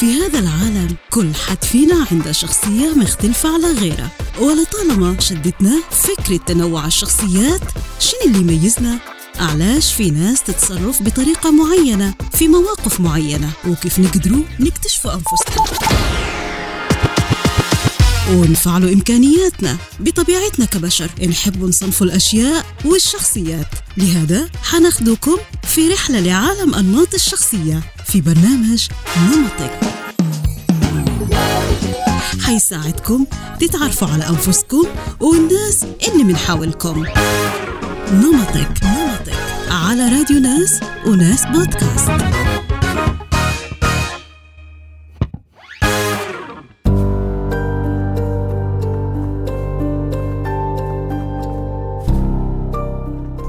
في هذا العالم كل حد فينا عنده شخصية مختلفة على غيره. ولطالما شدتنا فكرة تنوع الشخصيات شنو اللي يميزنا؟ علاش في ناس تتصرف بطريقة معينة في مواقف معينة؟ وكيف نقدروا نكتشفوا أنفسنا؟ ونفعلوا إمكانياتنا بطبيعتنا كبشر. نحب نصنفوا الأشياء والشخصيات. لهذا حناخدكم في رحلة لعالم أنماط الشخصية. في برنامج نمطك حيساعدكم تتعرفوا على أنفسكم والناس اللي من حولكم. نمطك نمطك على راديو ناس وناس بودكاست.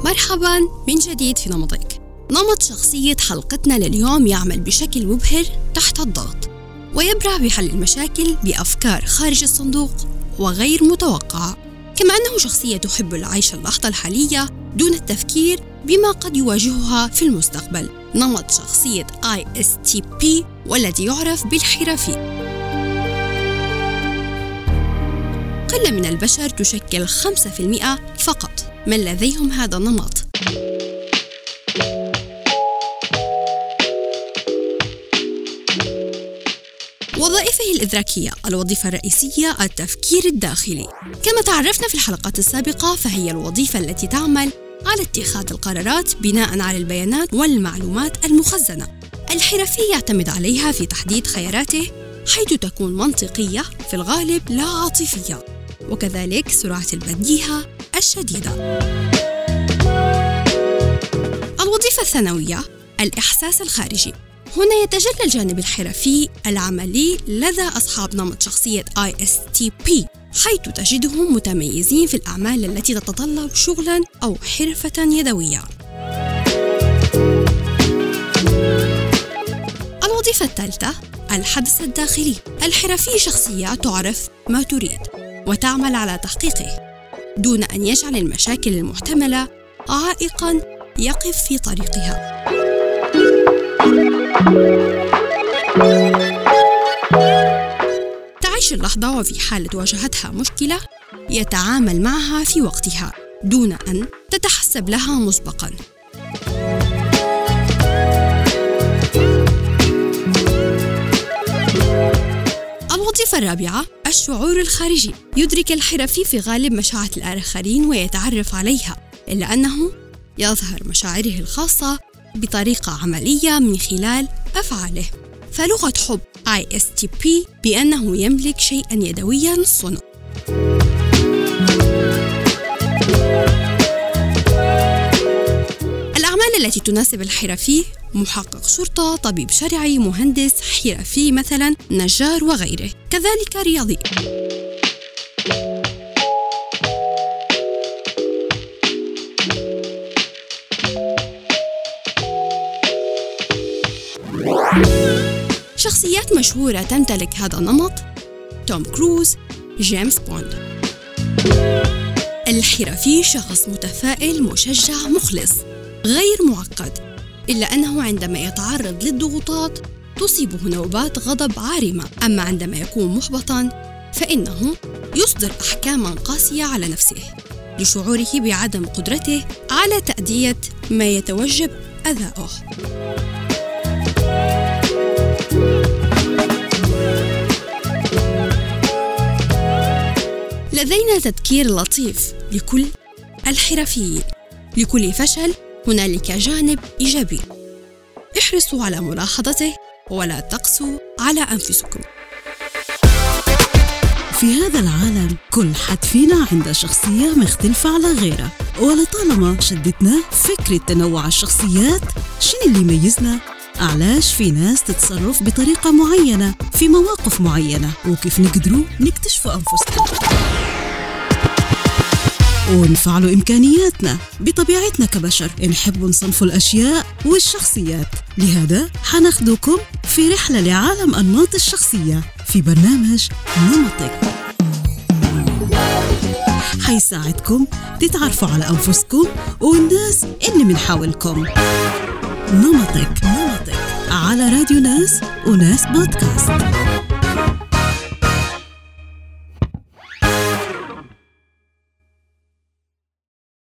مرحبا من جديد في نمطك نمط شخصية حلقتنا لليوم يعمل بشكل مبهر تحت الضغط ويبرع بحل المشاكل بأفكار خارج الصندوق وغير متوقعة كما أنه شخصية تحب العيش اللحظة الحالية دون التفكير بما قد يواجهها في المستقبل. نمط شخصية ISTP والذي يعرف بالحرفي قلة من البشر تشكل 5% فقط. من لديهم هذا النمط؟ وظائفه الإدراكية الوظيفة الرئيسية التفكير الداخلي. كما تعرفنا في الحلقات السابقة فهي الوظيفة التي تعمل على اتخاذ القرارات بناء على البيانات والمعلومات المخزنة. الحرفي يعتمد عليها في تحديد خياراته حيث تكون منطقية في الغالب لا عاطفية. وكذلك سرعة البديهة الشديدة. الوظيفة الثانوية الإحساس الخارجي. هنا يتجلى الجانب الحرفي العملي لدى أصحاب نمط شخصية ISTP حيث تجدهم متميزين في الأعمال التي تتطلب شغلا أو حرفة يدوية. الوظيفة الثالثة الحدث الداخلي. الحرفي شخصية تعرف ما تريد وتعمل على تحقيقه دون أن يجعل المشاكل المحتملة عائقا يقف في طريقها. تعيش اللحظة وفي حالة واجهتها مشكلة يتعامل معها في وقتها دون أن تتحسب لها مسبقا. الوظيفة الرابعة الشعور الخارجي. يدرك الحرفي في غالب مشاعر الآخرين ويتعرف عليها إلا أنه يظهر مشاعره الخاصة بطريقة عملية من خلال أفعاله. فلغة حب ISTP بأنه يملك شيئا يدويا الصنع الأعمال التي تناسب الحرفي محقق شرطة، طبيب شرعي، مهندس، حرفي مثلا، نجار وغيره، كذلك رياضي. شخصيات مشهورة تمتلك هذا النمط. توم كروز جيمس بوند. الحرفي شخص متفائل مشجع مخلص غير معقد إلا أنه عندما يتعرض للضغوطات تصيبه نوبات غضب عارمة. أما عندما يكون محبطا فإنه يصدر أحكاما قاسية على نفسه لشعوره بعدم قدرته على تأدية ما يتوجب أداؤه لدينا تذكير لطيف لكل الحرفيين. لكل فشل هنالك جانب إيجابي. احرصوا على ملاحظته ولا تقسوا على أنفسكم. في هذا العالم كل حد فينا عنده شخصية مختلفة على غيره. ولطالما شدتنا فكرة تنوع الشخصيات شنو اللي يميزنا؟ علاش في ناس تتصرف بطريقة معينة في مواقف معينة؟ وكيف نقدروا نكتشفوا أنفسنا؟ ونفعلوا إمكانياتنا بطبيعتنا كبشر. نحب نصنفوا الأشياء والشخصيات. لهذا حناخدكم في رحلة لعالم أنماط الشخصية في برنامج نمطك. حيساعدكم تتعرفوا على أنفسكم والناس اللي من حولكم. نمطك. نمطك. على راديو ناس وناس بودكاست.